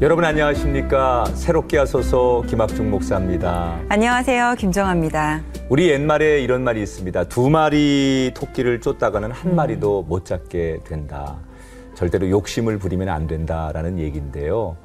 여러분 안녕하십니까? 새롭게 하소서 김학중 목사입니다. 안녕하세요. 김정아입니다. 우리 옛말에 이런 말이 있습니다. 두 마리 토끼를 쫓다가는 한 마리도 못 잡게 된다. 절대로 욕심을 부리면 안 된다라는 얘기인데요.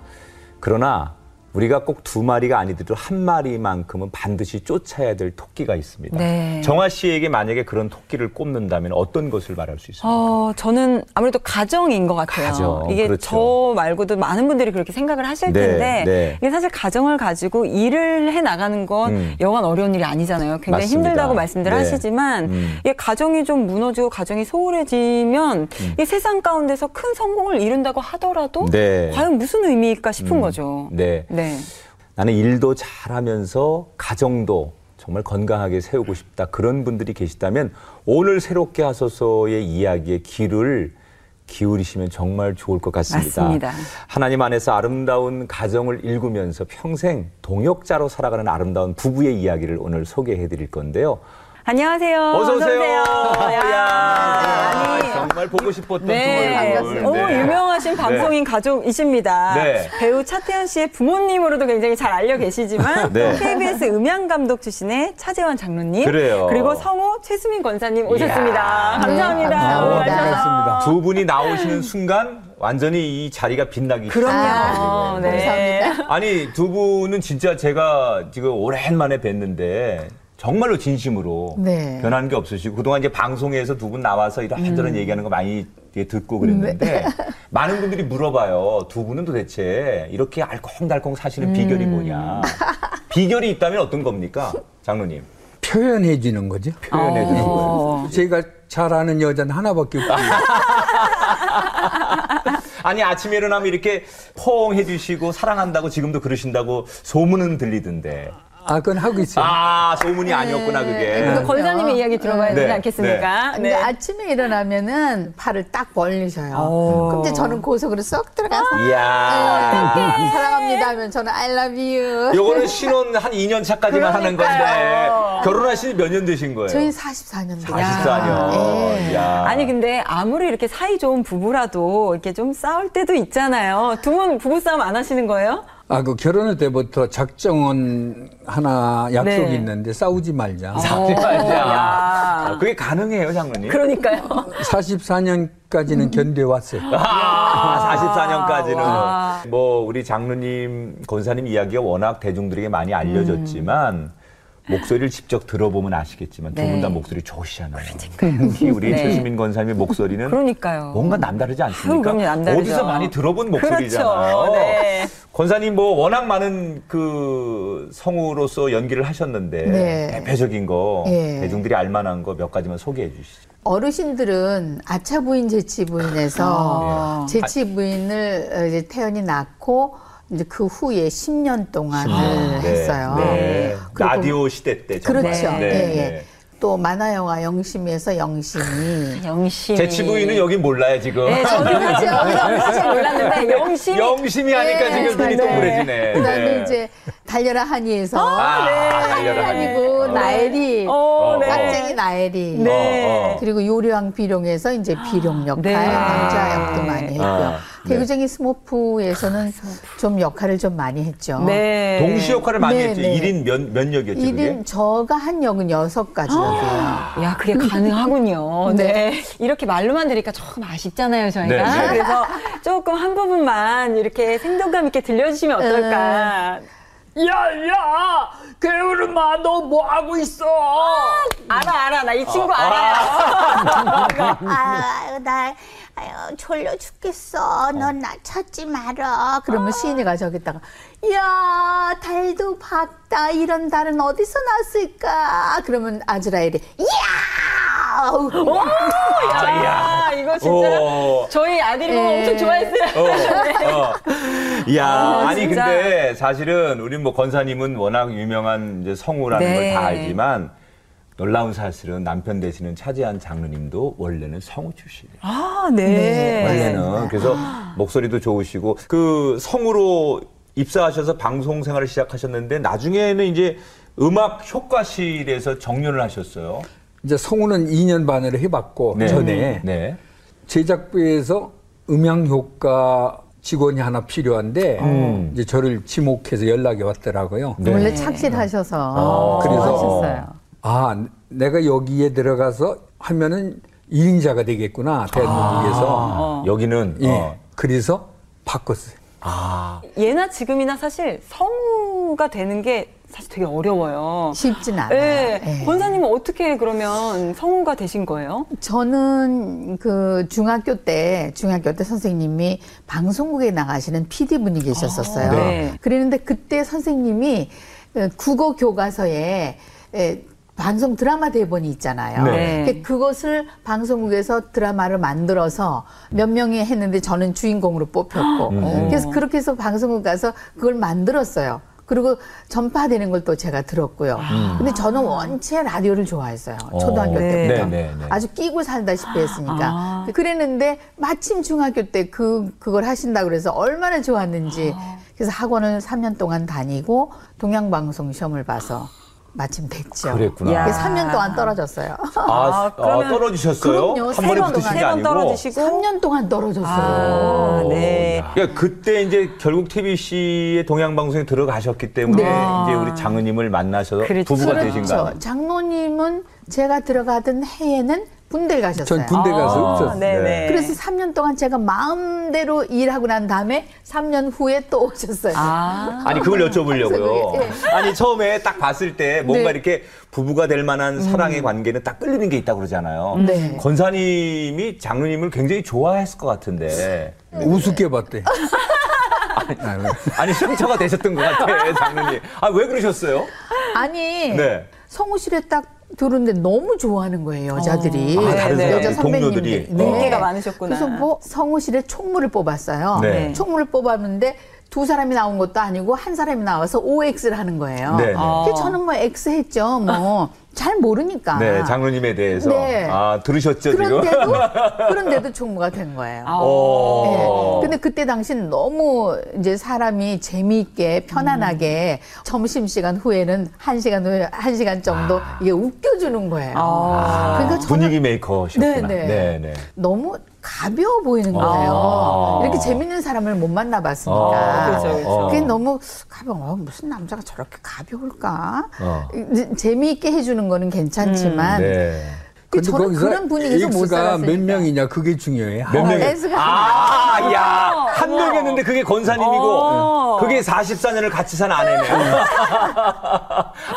그러나 우리가 꼭 두 마리가 아니더라도 한 마리만큼은 반드시 쫓아야 될 토끼가 있습니다. 네. 정아 씨에게 만약에 그런 토끼를 꼽는다면 어떤 것을 말할 수 있습니까? 어, 저는 아무래도 가정인 것 같아요. 가정, 이게 그렇죠. 저 말고도 많은 분들이 그렇게 생각을 하실 네, 텐데 네. 이게 사실 가정을 가지고 일을 해 나가는 건 음. 여간 어려운 일이 아니잖아요. 굉장히 맞습니다. 힘들다고 말씀들 네. 하시지만 음. 이게 가정이 좀 무너지고 가정이 소홀해지면 이 세상 가운데서 큰 성공을 이룬다고 하더라도 네. 과연 무슨 의미일까 싶은 거죠. 네. 네. 나는 일도 잘하면서 가정도 정말 건강하게 세우고 싶다. 그런 분들이 계시다면 오늘 새롭게 하소서의 이야기에 귀를 기울이시면 정말 좋을 것 같습니다. 맞습니다. 하나님 안에서 아름다운 가정을 일구면서 평생 동역자로 살아가는 아름다운 부부의 이야기를 오늘 소개해 드릴 건데요. 안녕하세요. 어서 오세요. 야, 야, 아니. 정말 보고 싶었던 네. 두 분을. 오, 네. 유명하신 방송인 가족이십니다. 네. 배우 차태현 씨의 부모님으로도 굉장히 잘 알려 계시지만 네. 또 KBS 음향 감독 출신의 차재원 장로님 그래요. 그리고 성우 최수민 권사님 오셨습니다. 이야. 감사합니다. 네, 감사합니다. 반갑습니다. 두 분이 나오시는 순간 완전히 이 자리가 빛나기 그럼요. 시작합니다. 네. 아니 두 분은 진짜 제가 지금 오랜만에 뵀는데 정말로 진심으로 네. 변하는 게 없으시고 그동안 이제 방송에서 두 분 나와서 이런저런 음. 얘기하는 거 많이 듣고 그랬는데 네. 많은 분들이 물어봐요. 두 분은 도대체 이렇게 알콩달콩 사시는 음. 비결이 뭐냐? 비결이 있다면 어떤 겁니까, 장로님? 표현해 주는 거죠. 표현해 주는 거예요. 어. 제가 잘 아는 여자는 하나밖에 없고 아니 아침에 일어나면 이렇게 포옹 해 주시고 사랑한다고 지금도 그러신다고 소문은 들리던데. 아 그건 하고 있어요. 아 소문이 아니었구나 그게. 또 권사님의 이야기 들어봐야 네. 되지 않겠습니까? 근데 네. 아침에 일어나면은 팔을 딱 벌리셔요. 오. 그럼 이제 저는 고속으로 쏙 들어가서 이야. 사랑합니다 하면 저는 I love you. 요거는 신혼 한 2년 차까지만 하는 건데. 결혼하신 지몇년 되신 거예요? 저희 44년 돼. 44년. 예. 이야. 아니 근데 아무리 이렇게 사이 좋은 부부라도 이렇게 좀 싸울 때도 있잖아요. 두 분 부부 싸움 안 하시는 거예요? 아 그 결혼할 때부터 작정은 하나 약속이 네. 있는데 싸우지 말자. 싸우지 말자. 야. 아, 그게 가능해요, 장로님? 그러니까요. 44년까지는 견뎌왔어요. 아, 44년까지는. 와. 뭐, 우리 장로님, 권사님 이야기가 워낙 대중들에게 많이 알려졌지만, 목소리를 직접 들어보면 아시겠지만, 두 분다 네. 목소리 좋으시잖아요. 특히 우리 네. 최수민 권사님의 목소리는 그러니까요. 뭔가 남다르지 않습니까? 그럼요, 남다르죠. 어디서 많이 들어본 목소리잖아요. 그렇죠. 네. 권사님 뭐 워낙 많은 그 성우로서 연기를 하셨는데 네. 대표적인 거 예. 대중들이 알만한 거 몇 가지만 소개해 주시죠. 어르신들은 아차 부인 제치 부인에서 아. 제치 부인을 어, 이제 태연이 낳고 이제 그 후에 10년 동안을 네. 했어요. 네. 그리고 라디오 시대 때 정말. 그렇죠. 네. 예, 네. 예. 또 만화 영화 영심에서 영심이 영심. 제 치부인은 여기 몰라요 지금. 네, 저는 사실, 사실 몰랐는데 영심. 영심이 하니까 예, 지금 눈이 네. 동그래지네. 그 다음에 네. 이제 달려라 하니에서 아, 달려라 하니. 아니고 어. 나엘이 어, 네. 깍쟁이 나엘이 네. 그리고 요리왕 비룡에서 이제 비룡 역할 네. 남자 역도 많이 했고요. 아, 네. 개구쟁이 스모프에서는 좀 역할을 좀 많이 했죠. 네. 동시 역할을 많이 네, 했죠. 네. 일 1인 몇, 몇 역이었죠 그게? 1인 저가 한 역은 여섯 가지 역이에요. 야, 그게 가능하군요. 네. 네. 이렇게 말로만 들으니까 조금 아쉽잖아요, 저희가. 네, 네. 그래서 조금 한 부분만 이렇게 생동감 있게 들려주시면 어떨까. 야, 야! 게으름아, 너 뭐 하고 있어? 알아, 알아. 나 이 친구 알아요. 아유, 나 아유, 졸려 죽겠어. 넌 나 찾지 마라. 그러면 시인이가 저기다가 야 달도 밝다 이런 달은 어디서 났을까? 그러면 아즈라엘이 야 아, 이야. 아, 이거 진짜 오. 저희 아들이 보고 예. 엄청 좋아했어요. 어, 어. 이야, 아, 아니 진짜. 근데 사실은 우리 뭐 권사님은 워낙 유명한 이제 성우라는 네. 걸 다 알지만 놀라운 사실은 남편 되시는 차지한 장로님도 원래는 성우 출신이에요. 아, 네. 원래는 그래서 목소리도 좋으시고 그 성우로 입사하셔서 방송 생활을 시작하셨는데 나중에는 이제 음악 효과실에서 정년을 하셨어요. 이제 성우는 2년 반을 해봤고 네. 전에 네. 제작부에서 음향 효과 직원이 하나 필요한데 음. 이제 저를 지목해서 연락이 왔더라고요. 네. 원래 착실하셔서 아. 그래서 하셨어요. 아, 내가 여기에 들어가서 하면은 1인자가 되겠구나, 대한민국에서. 아, 여기는 예. 어. 그래서 바꿨어요. 아, 예나 지금이나 사실 성우가 되는 게 사실 되게 어려워요. 쉽진 않아요. 네. 예. 권사님은 어떻게 그러면 성우가 되신 거예요? 저는 그 중학교 때 중학교 때 선생님이 방송국에 나가시는 PD 분이 계셨었어요. 아, 네. 그랬는데 그때 선생님이 어, 국어 교과서에 에, 방송 드라마 대본이 있잖아요. 네. 그것을 방송국에서 드라마를 만들어서 몇 명이 했는데 저는 주인공으로 뽑혔고 음. 그래서 그렇게 해서 방송국 가서 그걸 만들었어요. 그리고 전파되는 걸 또 제가 들었고요. 근데 저는 원체 라디오를 좋아했어요. 초등학교 어. 네. 때부터. 네, 네, 네. 아주 끼고 살다시피 했으니까. 아. 그랬는데 마침 중학교 때 그, 그걸 하신다 그래서 얼마나 좋았는지. 아. 그래서 학원을 3년 동안 다니고 동양방송 시험을 봐서 마침 됐죠. 그랬구나. 야. 그래서 3년 동안 떨어졌어요. 아, 아, 그러면- 떨어지셨어요? 그럼요. 한세 번에 번 붙으신 게세번 아니고. 떨어지시고 3년 동안 떨어졌어요. 아, 네. 그러니까 그때 이제 결국 TBC의 동양방송에 들어가셨기 때문에 네. 이제 우리 장은님을 만나셔서 그렇죠. 부부가 그렇죠. 되신가. 장로님은 제가 들어가던 해에는 군대 가셨어요. 전 군대 가서 아, 없었어요. 네네. 그래서 3년 동안 제가 마음대로 일하고 난 다음에 3년 후에 또 오셨어요. 아. 아니 그걸 여쭤보려고요. 그래서 아니 처음에 딱 봤을 때 뭔가 네. 이렇게 부부가 될 만한 사랑의 관계는 딱 끌리는 게 있다고 그러잖아요. 네. 권사님이 장로님을 굉장히 좋아했을 것 같은데 우습게 봤대. 아, 아니 상처가 되셨던 것 같아 장로님. 아 왜 그러셨어요? 아니 네. 성우실에 딱 들어오는데 너무 좋아하는 거예요 여자들이 아, 다른 네, 여자 네. 선배님들이 동료들이. 인기가 많으셨구나. 그래서 뭐 성우실에 총무를 뽑았어요 네. 총무를 뽑았는데 두 사람이 나온 것도 아니고 한 사람이 나와서 OX를 하는 거예요 네, 네. 그래서 저는 뭐 X 했죠 뭐 잘 모르니까 네, 장로님에 대해서 네. 아 들으셨죠 지금? 그런데도 그런데도 총무가 된 거예요 아. 오. 네. 근데 그때 당시는 너무 이제 사람이 재미있게 편안하게 점심 시간 후에는 한 시간 후에 한 시간 정도 이게 웃겨주는 거예요. 아. 그러니까 저는 분위기 메이커셨구나. 네, 네. 네, 네. 너무 가벼워 보이는 거예요. 아. 이렇게 재밌는 사람을 못 만나봤으니까. 아, 그렇죠, 그렇죠. 어. 그게 너무 가벼워. 어, 무슨 남자가 저렇게 가벼울까? 어. 재미있게 해주는 거는 괜찮지만 네. 그 근데 저는 그런 분위기에서 못 살았으니까. 몇 명이냐 그게 중요해. 몇 어, 명이? S가 아, 야, 한 명이었는데 그게 권사님이고, 어. 그게 44년을 같이 산 아내네.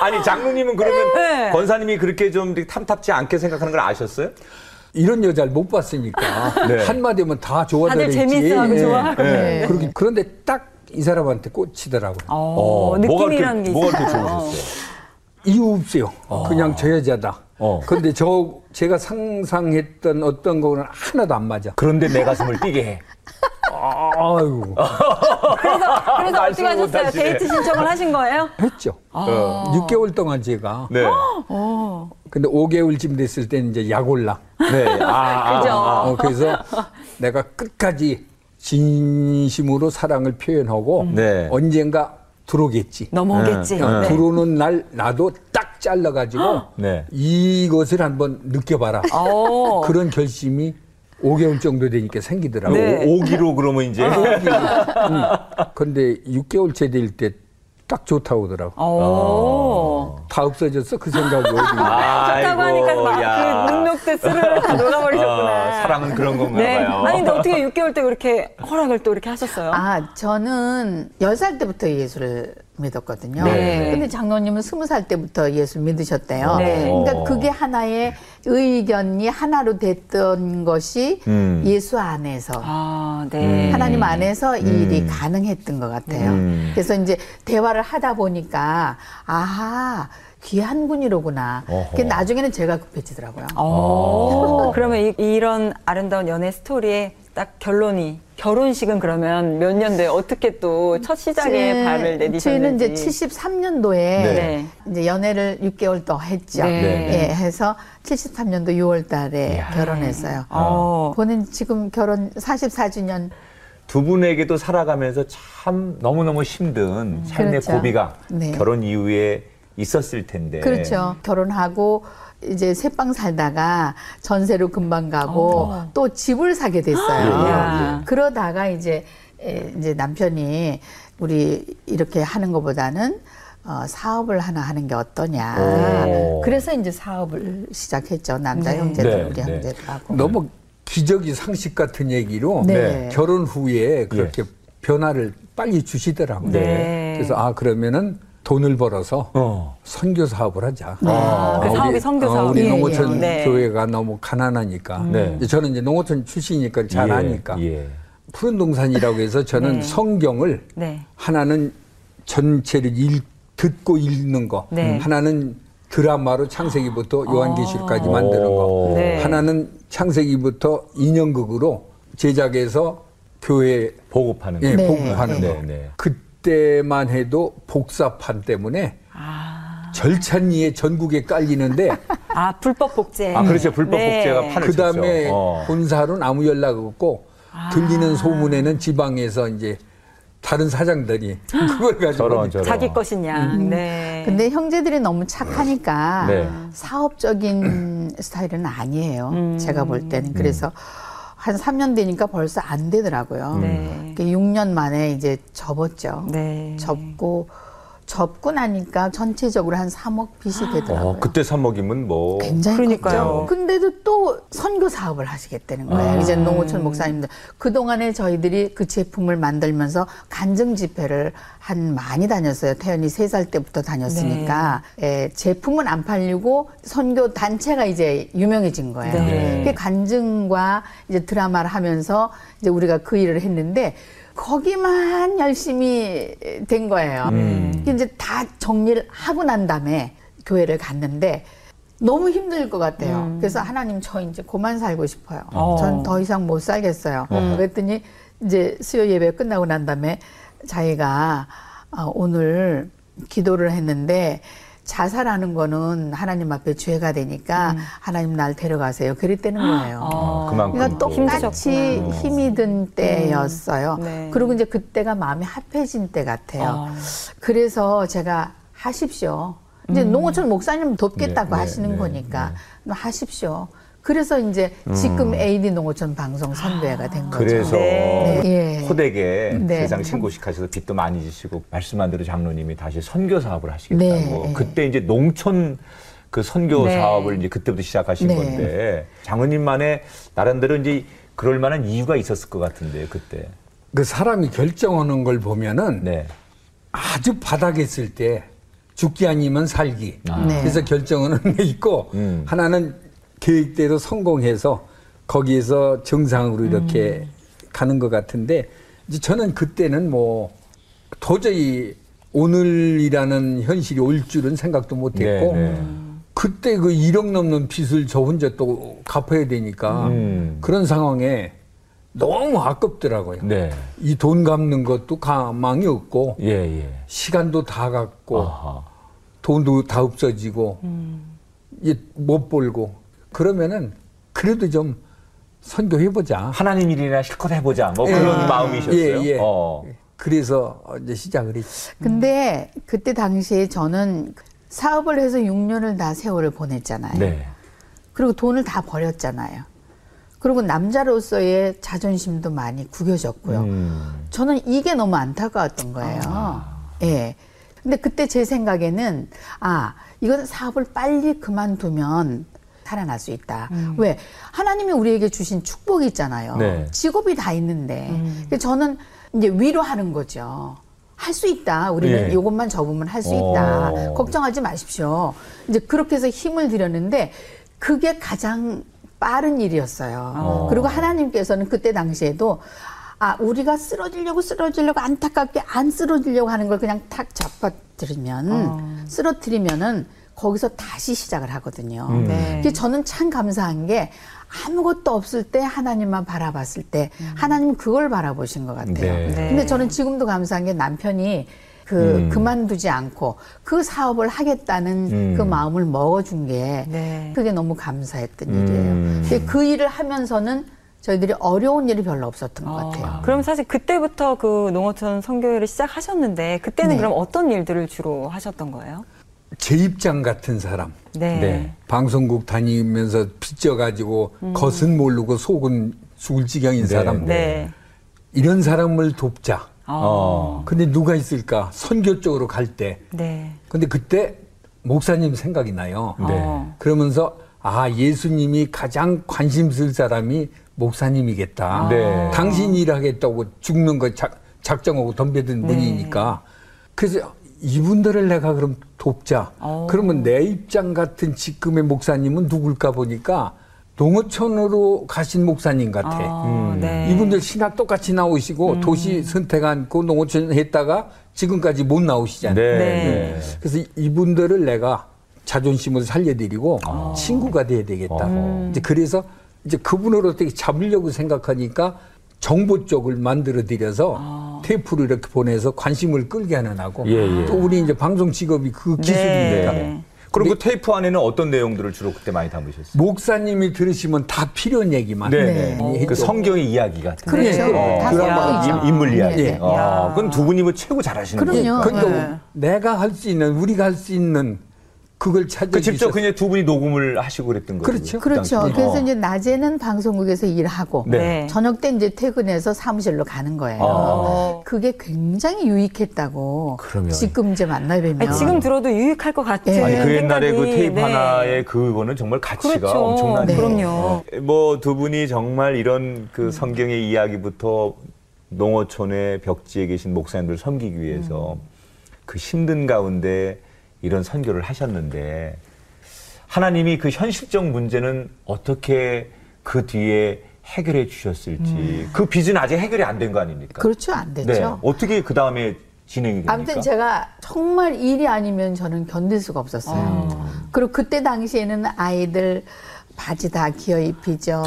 아니, 장로님은 그러면 네. 권사님이 그렇게 좀 탐탁지 않게 생각하는 걸 아셨어요? 이런 여자를 못 봤으니까 네. 한마디면 다 좋아들었지. 다들 재밌어하고 좋아하고 네. 그렇게 그런데 딱 이 사람한테 꽂히더라고요. 어, 느낌이라는 게 뭐가 있어요. 그렇게 좋으셨어요? 이유 없어요. 그냥 저 여자다. 어. 근데 저 제가 상상했던 어떤 거는 하나도 안 맞아. 그런데 내 가슴을 뛰게 해. 아이고 그래서 그래서 어떻게 하셨어요? 못하시네. 데이트 신청을 하신 거예요? 했죠. 어. 6개월 동안 제가. 네. 근데 5개월쯤 됐을 때 이제 약 올라. 네. 아, 아, 그죠. 아. 어, 그래서 내가 끝까지 진심으로 사랑을 표현하고 네. 언젠가 들어오겠지. 넘어오겠지. 네. 어, 네. 들어오는 날 나도 딱 잘라가지고 네. 이것을 한번 느껴봐라. 어. 그런 결심이 5개월 정도 되니까 생기더라고요. 네. 오- 오기로 그러면 이제. 근데 6개월째 될 때 딱 좋다고 하더라고. 어. 다 없어졌어 그 생각이. 좋다고 하니까 막 야. 그 능력대 스르르 다 녹아버리셨구나. 아, 사랑은 그런 건가 네. 봐요. 아니 근데 어떻게 6개월 때 그렇게 허락을 또 이렇게 하셨어요? 아, 저는 10살 때부터 예수를 믿었거든요. 네. 근데 장로님은 20살 때부터 예수 믿으셨대요. 네. 그러니까 그게 하나의 의견이 하나로 됐던 것이 음. 예수 안에서 아, 네. 하나님 안에서 이 일이 가능했던 것 같아요. 음. 그래서 이제 대화를 하다 보니까 아하 귀한 분이로구나. 그 나중에는 제가 급해지더라고요. 어. 그러면 이, 런 아름다운 연애 스토리의 딱 결론이 결혼식은 그러면 몇 년도에 어떻게 또 첫 시작에 제- 발을 내디셨는지. 저희는 이제 73년도에 네. 이제 연애를 6개월 더 했죠. 네. 예, 해서 73년도 6월 달에 결혼했어요. 어. 그거는 지금 결혼 44주년 두 분에게도 살아가면서 참 너무너무 힘든 삶의 그렇죠. 고비가 네. 결혼 이후에 있었을 텐데. 그렇죠. 결혼하고 이제 새 빵 살다가 전세로 금방 가고 또 집을 사게 됐어요. 야. 그러다가 이제 에, 이제 남편이 우리 이렇게 하는 것보다는 어, 사업을 하나 하는 게 어떠냐. 오. 그래서 이제 사업을 시작했죠. 남자 네. 형제들 네, 우리 네. 형제들 하고. 너무 기적이 상식 같은 얘기로 네. 결혼 후에 그렇게 변화를 빨리 주시더라고요. 네. 그래서 아 그러면은 돈을 벌어서 어. 선교 사업을 하자. 아, 그 우리- 사업이 선교 어, 사업. 우리 예, 농어촌 예. 네. 교회가 너무 가난하니까. 네. 이제 저는 이제 농어촌 출신이니까 잘 예, 아니까. 예. 푸른 동산이라고 해서 저는 네. 성경을 네. 하나는 전체를 읽, 듣고 읽는 거, 네. 하나는 드라마로 창세기부터 요한계시록까지 만드는 거, 오. 네. 하나는 창세기부터 인형극으로 제작해서 교회 보급하는 예, 거. 네. 보급하는 네, 거. 네. 그 때만 해도 복사판 때문에 아, 절찬리에 전국에 깔리는데 아 불법 복제. 아, 그렇죠. 불법 네. 복제가 판을 그 다음에 쳤죠. 어. 본사로는 아무 연락 없고 아. 들리는 소문에는 지방에서 이제 다른 사장들이 그걸 가지고 저런, 저런. 자기 것이냐. 네. 근데 형제들이 너무 착하니까 네. 사업적인 스타일은 아니에요. 음. 제가 볼 때는. 그래서 한 3년 되니까 벌써 안 되더라고요. 네. 6년 만에 이제 접었죠. 네. 접고 접고 나니까 전체적으로 한 3억 빚이 되더라고요. 어, 그때 삽먹이면 뭐. 굉장히 그러니까요. 컸죠. 근데도 또 선교 사업을 하시겠다는 거예요. 아. 이제 농어촌 목사님들. 그 동안에 저희들이 그 제품을 만들면서 간증 집회를 한 많이 다녔어요. 태연이 세살 때부터 다녔으니까. 네. 예, 제품은 안 팔리고 선교 단체가 이제 유명해진 거예요. 네. 그게 간증과 이제 드라마를 하면서 이제 우리가 그 일을 했는데 거기만 열심히 된 거예요. 음. 이제 다 정리를 하고 난 다음에 교회를 갔는데 너무 힘들 것 같아요. 그래서 하나님 저 이제 그만 살고 싶어요. 어. 전더 이상 못 살겠어요. 그랬더니 이제 수요 예배 끝나고 난 다음에 자기가 아, 오늘 기도를 했는데 자살하는 거는 하나님 앞에 죄가 되니까 하나님 날 데려가세요. 그랬다는 거예요. 어, 그만큼. 그러니까 또. 똑같이 힘드셨구나. 힘이 든 때였어요. 네. 그리고 이제 그때가 마음이 합해진 때 같아요. 아. 그래서 제가 하십시오. 이제 농어촌 목사님 돕겠다고 네, 네, 하시는 네, 거니까 하십시오. 그래서 이제 지금 AD 농어촌 방송 선배가 된 거죠. 그래서 네. 예. 호되게 네. 세상 신고식 하셔서 빚도 많이 지시고 말씀한 대로 장로님이 다시 선교 사업을 하시겠다고 네. 그때 이제 농촌 그 선교 네. 사업을 이제 그때부터 시작하신 네. 건데 장로님만의 나름대로 이제 그럴 만한 이유가 있었을 것 같은데요 그때 그 사람이 결정하는 걸 보면은 네 아주 바닥에 있을 때 죽기 아니면 살기. 네. 그래서 결정하는 게 있고 음. 하나는 계획대로 성공해서 거기에서 정상으로 이렇게 음. 가는 것 같은데 이제 저는 그때는 뭐 도저히 오늘이라는 현실이 올 줄은 생각도 못했고 네, 네. 그때 그 1억 넘는 빚을 저 혼자 또 갚아야 되니까 음. 그런 상황에 너무 아깝더라고요. 네. 이돈 갚는 것도 가망이 없고 예, 예. 시간도 다 갔고 아하. 돈도 다 없어지고 이제 못 벌고 그러면은 그래도 좀 선교해보자. 하나님 일이나 실컷 해보자 뭐 그런 마음이셨어요. 예, 예. 어. 그래서 이제 시작을 했지. 근데 그때 당시에 저는 사업을 해서 6년을 다 세월을 보냈잖아요. 네. 그리고 돈을 다 버렸잖아요. 그리고 남자로서의 자존심도 많이 구겨졌고요. 음. 저는 이게 너무 안타까웠던 거예요. 예. 근데 그때 제 생각에는 아, 이건 사업을 빨리 그만두면 살아날 수 있다. 왜? 하나님이 우리에게 주신 축복이 있잖아요. 네. 직업이 다 있는데. 그래서 저는 이제 위로하는 거죠. 할 수 있다. 우리는 예. 이것만 접으면 할 수 있다. 어. 걱정하지 마십시오. 이제 그렇게 해서 힘을 들였는데 그게 가장 빠른 일이었어요. 어. 그리고 하나님께서는 그때 당시에도 아, 우리가 쓰러지려고 쓰러지려고 안타깝게 안 쓰러지려고 하는 걸 그냥 탁 잡아들이면 쓰러뜨리면은 거기서 다시 시작을 하거든요. 음. 네. 그래서 저는 참 감사한 게 아무것도 없을 때 하나님만 바라봤을 때 하나님 그걸 바라보신 것 같아요. 네. 네. 근데 저는 지금도 감사한 게 남편이 그 음. 그만두지 않고 그 사업을 하겠다는 음. 그 마음을 먹어준 게 네. 그게 너무 감사했던 음. 일이에요. 근데 그 일을 하면서는 저희들이 어려운 일이 별로 없었던 것 아, 같아요. 그럼 사실 그때부터 그 농어촌 선교회를 시작하셨는데 그때는 네. 그럼 어떤 일들을 주로 하셨던 거예요? 제 입장 같은 사람. 네. 네. 방송국 다니면서 빚져가지고 겉은 모르고 속은 죽을 지경인 네, 사람. 네. 이런 사람을 돕자. 어. 근데 누가 있을까? 선교 쪽으로 갈 때. 네. 근데 그때 목사님 생각이 나요. 어. 그러면서 아 예수님이 가장 관심 쓸 사람이 목사님이겠다. 네. 당신이 일하겠다고 죽는 거 작, 작정하고 덤벼든 분이니까. 그래서 이분들을 내가 그럼 돕자. 그러면 내 입장 같은 지금의 목사님은 누굴까 보니까 농어촌으로 가신 목사님 같아. 어, 네. 이분들 신학 똑같이 나오시고 도시 선택 않고 농어촌 했다가 지금까지 못 나오시잖아요. 네. 네. 네. 그래서 이분들을 내가 자존심을 살려드리고 친구가 돼야 되겠다. 어허. 이제 그래서 이제 그분을 어떻게 잡으려고 생각하니까 정보 쪽을 만들어 드려서 테이프를 이렇게 보내서 관심을 끌게 하는 하고 예, 예. 또 우리 이제 방송 직업이 그 기술이니까 네. 그럼 그 테이프 안에는 어떤 내용들을 주로 그때 많이 담으셨어요? 목사님이 들으시면 다 필요한 얘기만 네. 많이 그 했죠. 성경의 이야기 같은. 그렇죠. 어, 다 드라마. 인- 인물 이야기. 예. 어, 야. 그건 두 분이 뭐 최고 잘하시는 그럼요. 거예요. 근데 네. 내가 할 수 있는 우리가 할 수 있는 그걸 찾아 그 직접 그냥 두 분이 녹음을 하시고 그랬던 거죠. 그렇죠. 그 그렇죠. 그래서 어. 이제 낮에는 방송국에서 일하고 네. 저녁 때 이제 퇴근해서 사무실로 가는 거예요. 어. 그게 굉장히 유익했다고. 그러면. 지금 이제 만나 뵈면 아니, 지금 들어도 유익할 것 같은 네. 아니 그 옛날에 그 테이프 네. 하나의 그거는 정말 가치가 그렇죠. 엄청나네요. 네. 그럼요. 뭐 두 분이 정말 이런 그 성경의 이야기부터 농어촌의 벽지에 계신 목사님들 섬기기 위해서 그 힘든 가운데 이런 선교를 하셨는데 하나님이 그 현실적 문제는 어떻게 그 뒤에 해결해 주셨을지 그 빚은 아직 해결이 안 된 거 아닙니까? 그렇죠. 안 네. 됐죠. 어떻게 그 다음에 진행이 됩니까? 아무튼 제가 정말 일이 아니면 저는 견딜 수가 없었어요. 그리고 그때 당시에는 아이들 바지 다 기어 입히죠.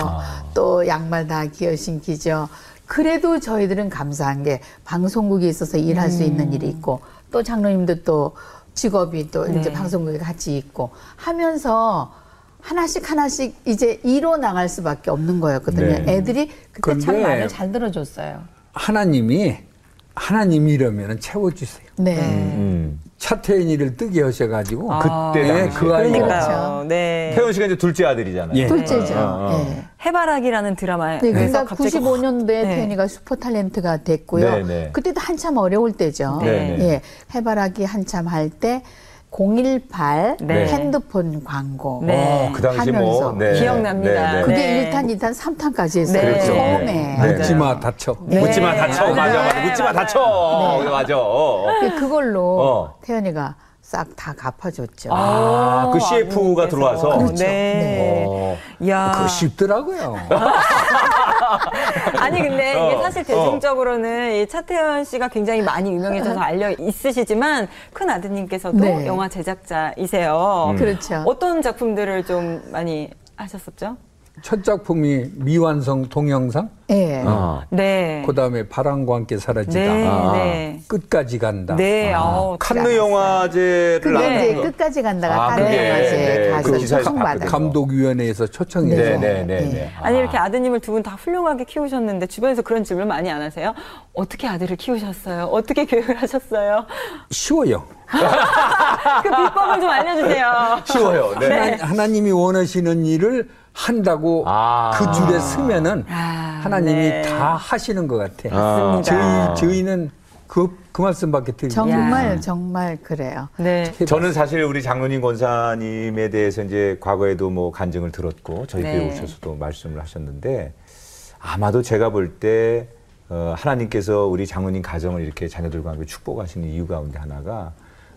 또 양말 다 기어 신기죠. 그래도 저희들은 감사한 게 방송국에 있어서 일할 수 있는 일이 있고 또 장로님도 또 직업이 또 이제 네. 방송국에 같이 있고 하면서 하나씩 하나씩 이제 이뤄 나갈 수밖에 없는 거였거든요. 네. 애들이 그때 참 말을 잘 들어줬어요. 하나님이 하나님이라면 채워주세요. 네. 음. 차태현이를 뜨게 하셔가지고 그때 예, 당시에. 그 아이가 그러니까요. 그러니까요. 네. 태연 씨가 이제 둘째 아들이잖아요. 예. 둘째죠. 어, 어. 예. 해바라기라는 드라마에 네, 그러니까 갑자기 95년도에 네. 태연이가 슈퍼 탤런트가 됐고요. 네, 네. 그때도 한참 어려울 때죠. 네, 네. 예. 해바라기 한참 할 때 018 네. 핸드폰 광고 네. 어, 그 당시 하면서. 뭐 네. 기억납니다. 네, 네. 그게 네. 1탄, 2탄, 3탄까지 했어요. 네. 처음에. 네. 묻지 마 다쳐. 네. 묻지마 다쳐 네, 맞아. 맞아 묻지마 다쳐 어, 맞아 어. 그걸로 어. 태연이가 싹 다 갚아줬죠. 아, 그 CF가 들어와서 그렇죠. 네. 어. 야. 그거 쉽더라고요. 아니 근데 이게 어, 사실 대중적으로는 이 차태현 씨가 굉장히 많이 유명해져서 알려 있으시지만 큰 아드님께서도 네. 영화 제작자이세요. 그렇죠. 어떤 작품들을 좀 많이 하셨었죠? 첫 작품이 미완성 동영상, 예. 어. 네. 그 다음에 바람과 함께 사라지다, 네. 아. 네. 끝까지 간다. 네. 어, 칸느 영화제를 그게 나간 이제 거. 끝까지 간다가 아, 영화제에 네, 그 가서. 봤거든요. 감독위원회에서 초청해서 네, 네, 네, 네. 네. 아니 이렇게 아드님을 두 분 다 훌륭하게 키우셨는데 주변에서 그런 질문 많이 안 하세요? 어떻게 아들을 키우셨어요? 어떻게 교육을 하셨어요? 쉬워요. 그 비법을 좀 알려주세요. 쉬워요. 네. 하나, 하나 님이 원하시는 일을 한다고 아. 그 줄에 쓰면은 아, 하나님이 네. 다 하시는 것 같아. 아. 맞습니다. 저희 저희는 그, 그 말씀밖에 드리지 정말 정말 그래요. 네. 저는 사실 우리 장로님 권사님에 대해서 이제 과거에도 뭐 간증을 들었고 저희 네. 교회 오셔서도 말씀을 하셨는데 아마도 제가 볼때 어, 하나님께서 우리 장로님 가정을 이렇게 자녀들과 함께 축복하시는 이유 가운데 하나가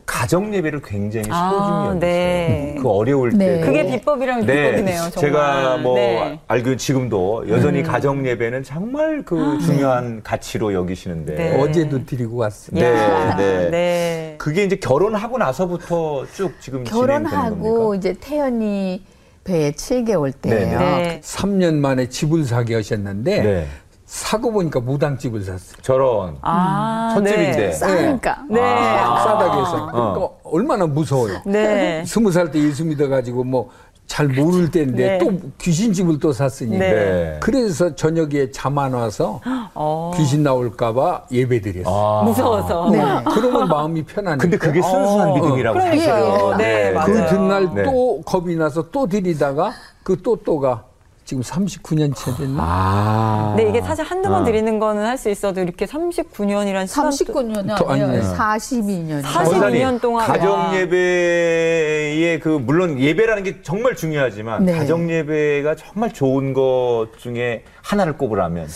가정 예배를 굉장히 아, 소중히 여기세요. 네. 그 어려울 네. 때 그게 비법이라면 비법이네요. 정말. 제가 뭐 네. 알기로 지금도 여전히 음. 가정 예배는 정말 그 중요한 가치로 여기시는데 네. 어제도 드리고 왔어요. 네, 야, 네. 네. 그게 이제 결혼하고 나서부터 쭉 지금 결혼하고? 이제 태연이 배에 7개월 때예요. 네. 3년 만에 집을 사게 하셨는데 네. 사고 보니까 무당집을 샀어요. 저런 아, 첫집인데. 네. 싸니까. 네. 싸다게 해서. 어. 그러니까 얼마나 무서워요. 네. 스무 살 때 예수 믿어가지고 뭐 잘 모를 때인데 네. 또 귀신집을 또 샀으니. 네. 네. 그래서 저녁에 잠 안 와서 어. 귀신 나올까봐 예배 드렸어요. 아. 무서워서. 네. 그러면 마음이 편하니까. 근데 그게 순수한 어. 믿음이라고. 사실은. 네, 맞아요. 그 뒷날 네. 또 겁이 나서 또 드리다가 그 또 또가 지금 39년째 됐나? 아. 근데 이게 사실 한두 번 아. 드리는 거는 할 수 있어도 이렇게 39년이란 시간 39년이 더 아니에요. 아니에요. 42년. 42년 동안 가정 와. 예배의 그 물론 예배라는 게 정말 중요하지만 네. 가정 예배가 정말 좋은 것 중에 하나를 꼽으라면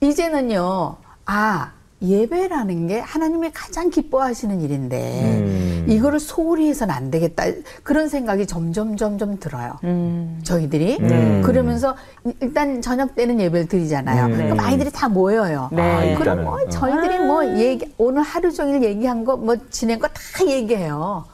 이제는요, 아, 예배라는 게 하나님이 가장 기뻐하시는 일인데, 음. 이거를 소홀히 해서는 안 되겠다. 그런 생각이 점점, 점점 들어요. 음. 저희들이. 음. 그러면서 일단 저녁 때는 예배를 드리잖아요. 음. 그럼 아이들이 다 모여요. 네. 아, 그럼. 뭐 어. 저희들이 뭐 얘기, 오늘 하루 종일 얘기한 거, 뭐 지낸 거 다 얘기해요.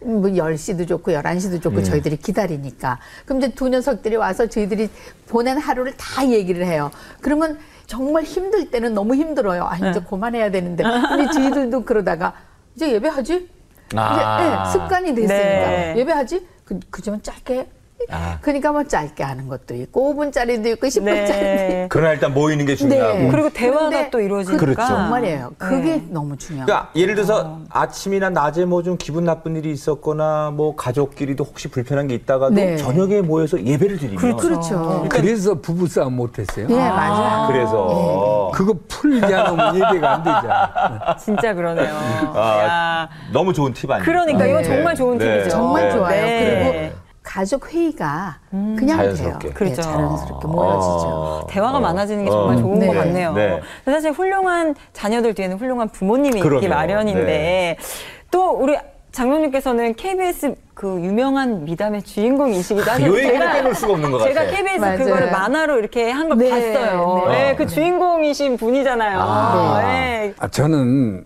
뭐 10시도 좋고 11시도 좋고 음. 저희들이 기다리니까. 그럼 이제 두 녀석들이 와서 저희들이 보낸 하루를 다 얘기를 해요. 그러면 정말 힘들 때는 너무 힘들어요. 아, 네. 이제 그만해야 되는데. 근데 저희들도 그러다가 이제 예배하지? 아. 이제 예, 습관이 됐으니까. 네. 예배하지? 그, 그저면 짧게. 아. 그러니까 뭐 짧게 하는 것도 있고 5분짜리도 있고 10분짜리도 네. 있고. 그러나 일단 모이는 게 중요하고 네. 그리고 대화가 또 이루어지니까. 그렇죠. 정말이에요. 그게 네. 너무 중요해요. 그러니까 예를 들어서 아침이나 낮에 뭐 좀 기분 나쁜 일이 있었거나 뭐 가족끼리도 혹시 불편한 게 있다가도 네. 저녁에 모여서 예배를 드리면 그렇죠. 그래서 부부싸움 못했어요. 예, 맞아요. 그래서 그거 풀지 않으면 예배가 안 되잖아. 진짜 그러네요. 아, 야. 너무 좋은 팁 아니에요? 그러니까 이건 네. 정말 좋은 네. 팁이죠. 정말 좋아요. 네. 그리고 가족 회의가 그냥 자연스럽게. 돼요. 그렇죠. 네, 자연스럽게 모여지죠. 어. 대화가 어. 많아지는 게 정말 어. 좋은 네. 것 같네요. 네. 사실 훌륭한 자녀들 뒤에는 훌륭한 부모님이 있기 그럼요. 마련인데 네. 또 우리 장로님께서는 KBS 그 유명한 미담의 주인공이시기도 하죠. 요 얘기를 빼놓을 수가 없는 것 제가 같아요. KBS 맞아요. 그거를 만화로 이렇게 한걸 네, 봤어요. 네. 네, 그 주인공이신 분이잖아요. 아. 네. 아, 저는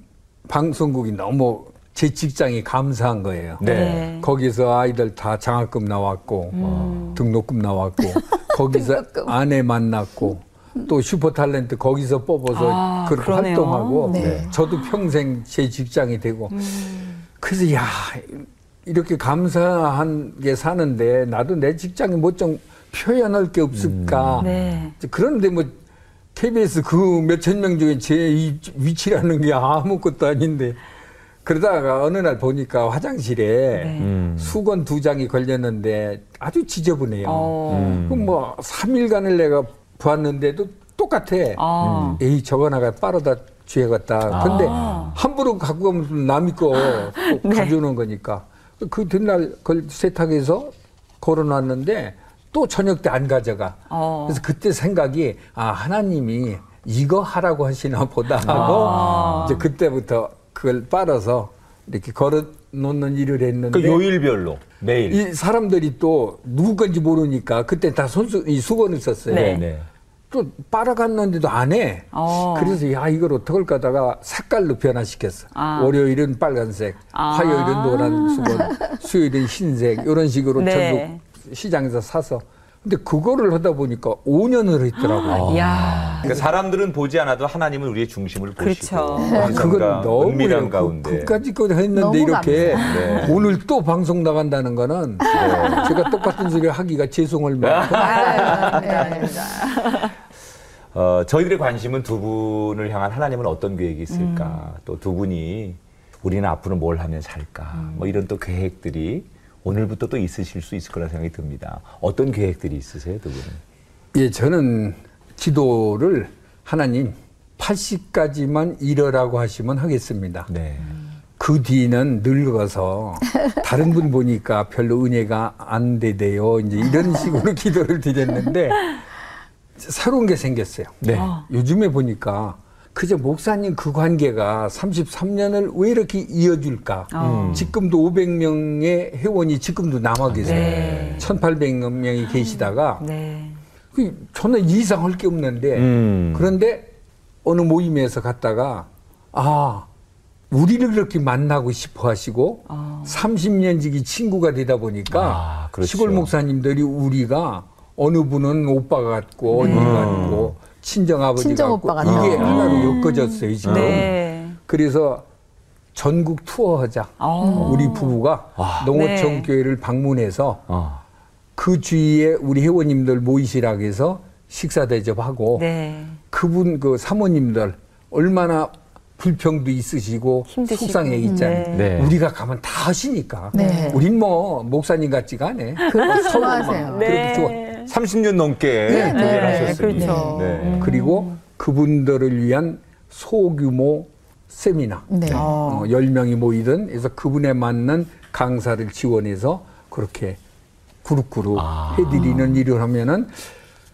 방송국이 너무 제 직장이 감사한 거예요. 네. 거기서 아이들 다 장학금 나왔고 음. 등록금 나왔고 거기서 아내 만났고 또 슈퍼탤런트 거기서 뽑아서 아, 그렇게 그러네요. 활동하고 네. 저도 평생 제 직장이 되고 그래서 야 이렇게 감사한 게 사는데 나도 내 직장에 뭐 좀 표현할 게 없을까 네. 그런데 뭐 KBS 그 몇천 명 중에 제이 위치라는 게 아무것도 아닌데 그러다가 어느 날 보니까 화장실에 네. 음. 수건 두 장이 걸렸는데 아주 지저분해요. 어. 음. 그럼 뭐 3일간을 내가 보았는데도 똑같아. 아. 에이 저거 나가 빠르다 쥐어갔다. 근데 아. 함부로 갖고 가면 남이 거 네. 또 가져오는 거니까 그 뒷날 걸 세탁해서 걸어놨는데 또 저녁 때 안 가져가. 어. 그래서 그때 생각이 아 하나님이 이거 하라고 하시나 보다 하고 아. 이제 그때부터 그걸 빨아서 이렇게 걸어 놓는 일을 했는데 그 요일별로 매일. 이 사람들이 또 누구 건지 모르니까 그때 다 손수 이 수건을 썼어요. 네. 네. 또 빨아갔는데도 안 해. 어. 그래서 야 이걸 어떡할까 하다가 색깔로 변화시켰어. 아. 월요일은 빨간색, 아. 화요일은 노란 수건, 수요일은 흰색 이런 식으로 네. 전국 시장에서 사서. 근데 그거를 하다 보니까 5년을 했더라고요. 이야. 그러니까 사람들은 보지 않아도 하나님은 우리의 중심을 보시고 그렇죠. 아, 우리 그건 너무 은밀한 그, 가운데 그까지 거 했는데 너무 이렇게. 네. 오늘 또 방송 나간다는 거는 제가 똑같은 소리 하기가 죄송할 만큼 아, 네. 어, 저희들의 관심은 두 분을 향한 하나님은 어떤 계획이 있을까? 음. 또두 분이 우리는 앞으로 뭘 하면 살까? 음. 뭐 이런 또 계획들이 오늘부터 또 있으실 수 있을 거라 생각이 듭니다. 어떤 계획들이 있으세요, 두 분은? 예, 저는 기도를 하나님 80까지만 이러라고 하시면 하겠습니다. 네. 그 뒤는 늙어서 다른 분 보니까 별로 은혜가 안 되대요. 이제 이런 식으로 기도를 드렸는데 새로운 게 생겼어요. 네. 요즘에 보니까 그저 목사님 그 관계가 33년을 왜 이렇게 이어줄까? 어. 지금도 500명의 회원이 지금도 남아 계세요. 네. 1,800명이 계시다가 네. 그 저는 이상할 게 없는데 음. 그런데 어느 모임에서 갔다가 아 우리를 그렇게 만나고 싶어 하시고 아. 30년 지기 친구가 되다 보니까 아, 그렇죠. 시골 목사님들이 우리가 어느 분은 오빠 같고 언니 같고 친정 아버지 친정 같고 오빠 이게 같고. 하나로 엮어졌어요 지금 네. 그래서 전국 투어하자 어. 우리 부부가 농어촌 네. 교회를 방문해서 어. 그 주위에 우리 회원님들 모이시라고 해서 식사 대접하고 네. 그분 그 사모님들 얼마나 불평도 있으시고 힘드시고. 속상해 있잖아요. 네. 우리가 가면 다 하시니까. 네. 우린 뭐 목사님 같지가 않네. 그렇게 좋아하세요. 그렇게 네. 좋아. 30년 넘게 네, 네, 하셨으니. 그렇죠. 네. 그리고 그분들을 위한 소규모 세미나 네. 어, 10명이 모이든 그래서 그분에 맞는 강사를 지원해서 그렇게 그룹그룹 아. 해드리는 일을 하면은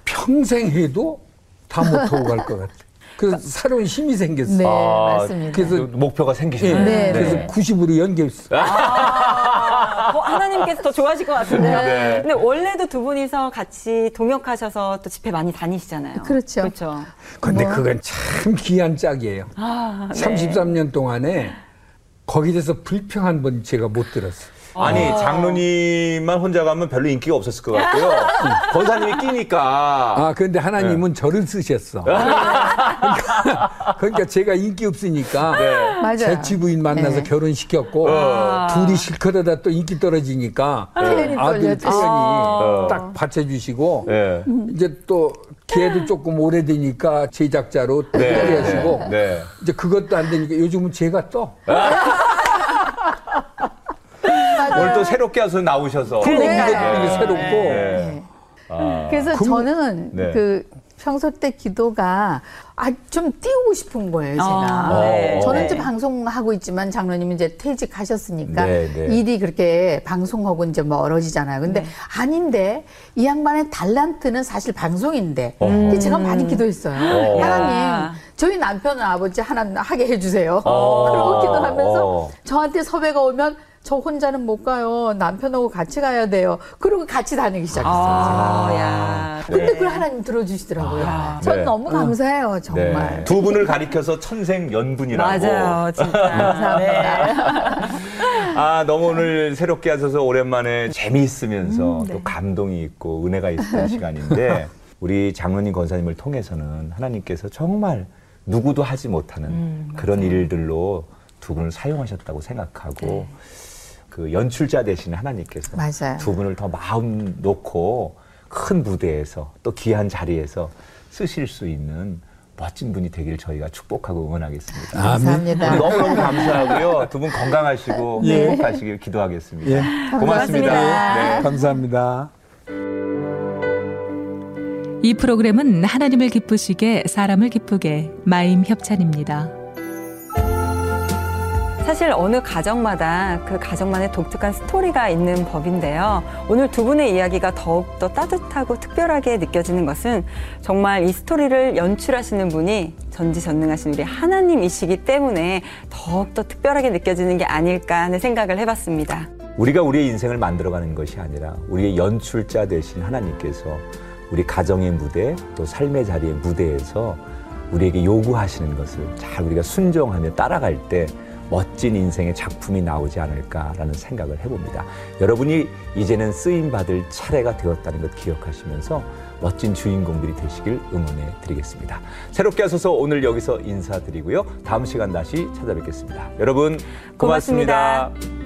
평생 해도 다 못하고 갈 것 같아요. 그래서 새로운 힘이 생겼어요. 네, 아, 맞습니다. 그래서 목표가 예, 생기셨네요. 네, 그래서 네. 90으로 연결했어요. 아, 어, 하나님께서 더 좋아하실 것 같은데. 네. 근데 원래도 두 분이서 같이 동역하셔서 또 집회 많이 다니시잖아요. 그렇죠. 그렇죠. 근데 그건 참 귀한 짝이에요. 아, 네. 33년 동안에 거기에 대해서 불평 한 번 제가 못 들었어요. 아니 장로님만 혼자 가면 별로 인기가 없었을 것 같고요. 권사님이 끼니까. 아, 그런데 하나님은 네. 저를 쓰셨어. 그러니까, 그러니까 제가 인기 없으니까 네. 맞아요. 재치 부인 만나서 네. 결혼시켰고 둘이 실컷하다 또 인기 떨어지니까 태연이 아들 떨렸죠. 태연이 아. 딱 받쳐주시고 네. 이제 또 걔도 조금 오래되니까 제작자로 네. 하시고 네. 이제 그것도 안 되니까 요즘은 제가 떠. 오늘 또 새롭게 와서 나오셔서. 그럼 네. 이게 새롭고 네. 아. 그래서 그- 저는 네. 그 평소 때 기도가 아, 좀 띄우고 싶은 거예요, 제가. 아, 네. 저는 네. 이제 방송하고 있지만 장로님이 이제 퇴직하셨으니까 네, 네. 일이 그렇게 방송하고 이제 멀어지잖아요. 근데 네. 아닌데 이 양반의 달란트는 사실 방송인데 어. 근데 제가 많이 기도했어요. 어. 야. 하나님, 저희 남편은 아버지 하나 하게 해주세요. 어. 그러고 기도하면서 어. 저한테 섭외가 오면 저 혼자는 못 가요. 남편하고 같이 가야 돼요. 그러고 같이 다니기 시작했어요. 아, 제가. 야. 근데 네. 그걸 하나님 들어주시더라고요. 전 네. 너무 감사해요, 정말. 네. 두 분을 가리켜서 천생 연분이라고. 맞아요, 진짜. 감사합니다. 아, 너무 오늘 새롭게 하셔서 오랜만에 재미있으면서 음, 네. 또 감동이 있고 은혜가 있었던 시간인데 우리 장로님 권사님을 통해서는 하나님께서 정말 누구도 하지 못하는 음, 그런 일들로 두 분을 사용하셨다고 생각하고 네. 그 연출자 대신 하나님께서 맞아요. 두 분을 더 마음 놓고 큰 무대에서 또 귀한 자리에서 쓰실 수 있는 멋진 분이 되길 저희가 축복하고 응원하겠습니다. 감사합니다. 너무너무 감사하고요. 두 분 건강하시고 예. 행복하시길 기도하겠습니다. 예. 고맙습니다. 고맙습니다. 네. 감사합니다. 이 프로그램은 하나님을 기쁘시게 사람을 기쁘게 마임 협찬입니다. 사실 어느 가정마다 그 가정만의 독특한 스토리가 있는 법인데요. 오늘 두 분의 이야기가 더욱더 따뜻하고 특별하게 느껴지는 것은 정말 이 스토리를 연출하시는 분이 전지전능하신 우리 하나님이시기 때문에 더욱더 특별하게 느껴지는 게 아닐까 하는 생각을 해봤습니다. 우리가 우리의 인생을 만들어가는 것이 아니라 우리의 연출자 되신 하나님께서 우리 가정의 무대 또 삶의 자리의 무대에서 우리에게 요구하시는 것을 잘 우리가 순종하며 따라갈 때 멋진 인생의 작품이 나오지 않을까라는 생각을 해봅니다. 여러분이 이제는 쓰임 받을 차례가 되었다는 것 기억하시면서 멋진 주인공들이 되시길 응원해 드리겠습니다. 새롭게 하셔서 오늘 여기서 인사드리고요. 다음 시간 다시 찾아뵙겠습니다. 여러분 고맙습니다. 고맙습니다.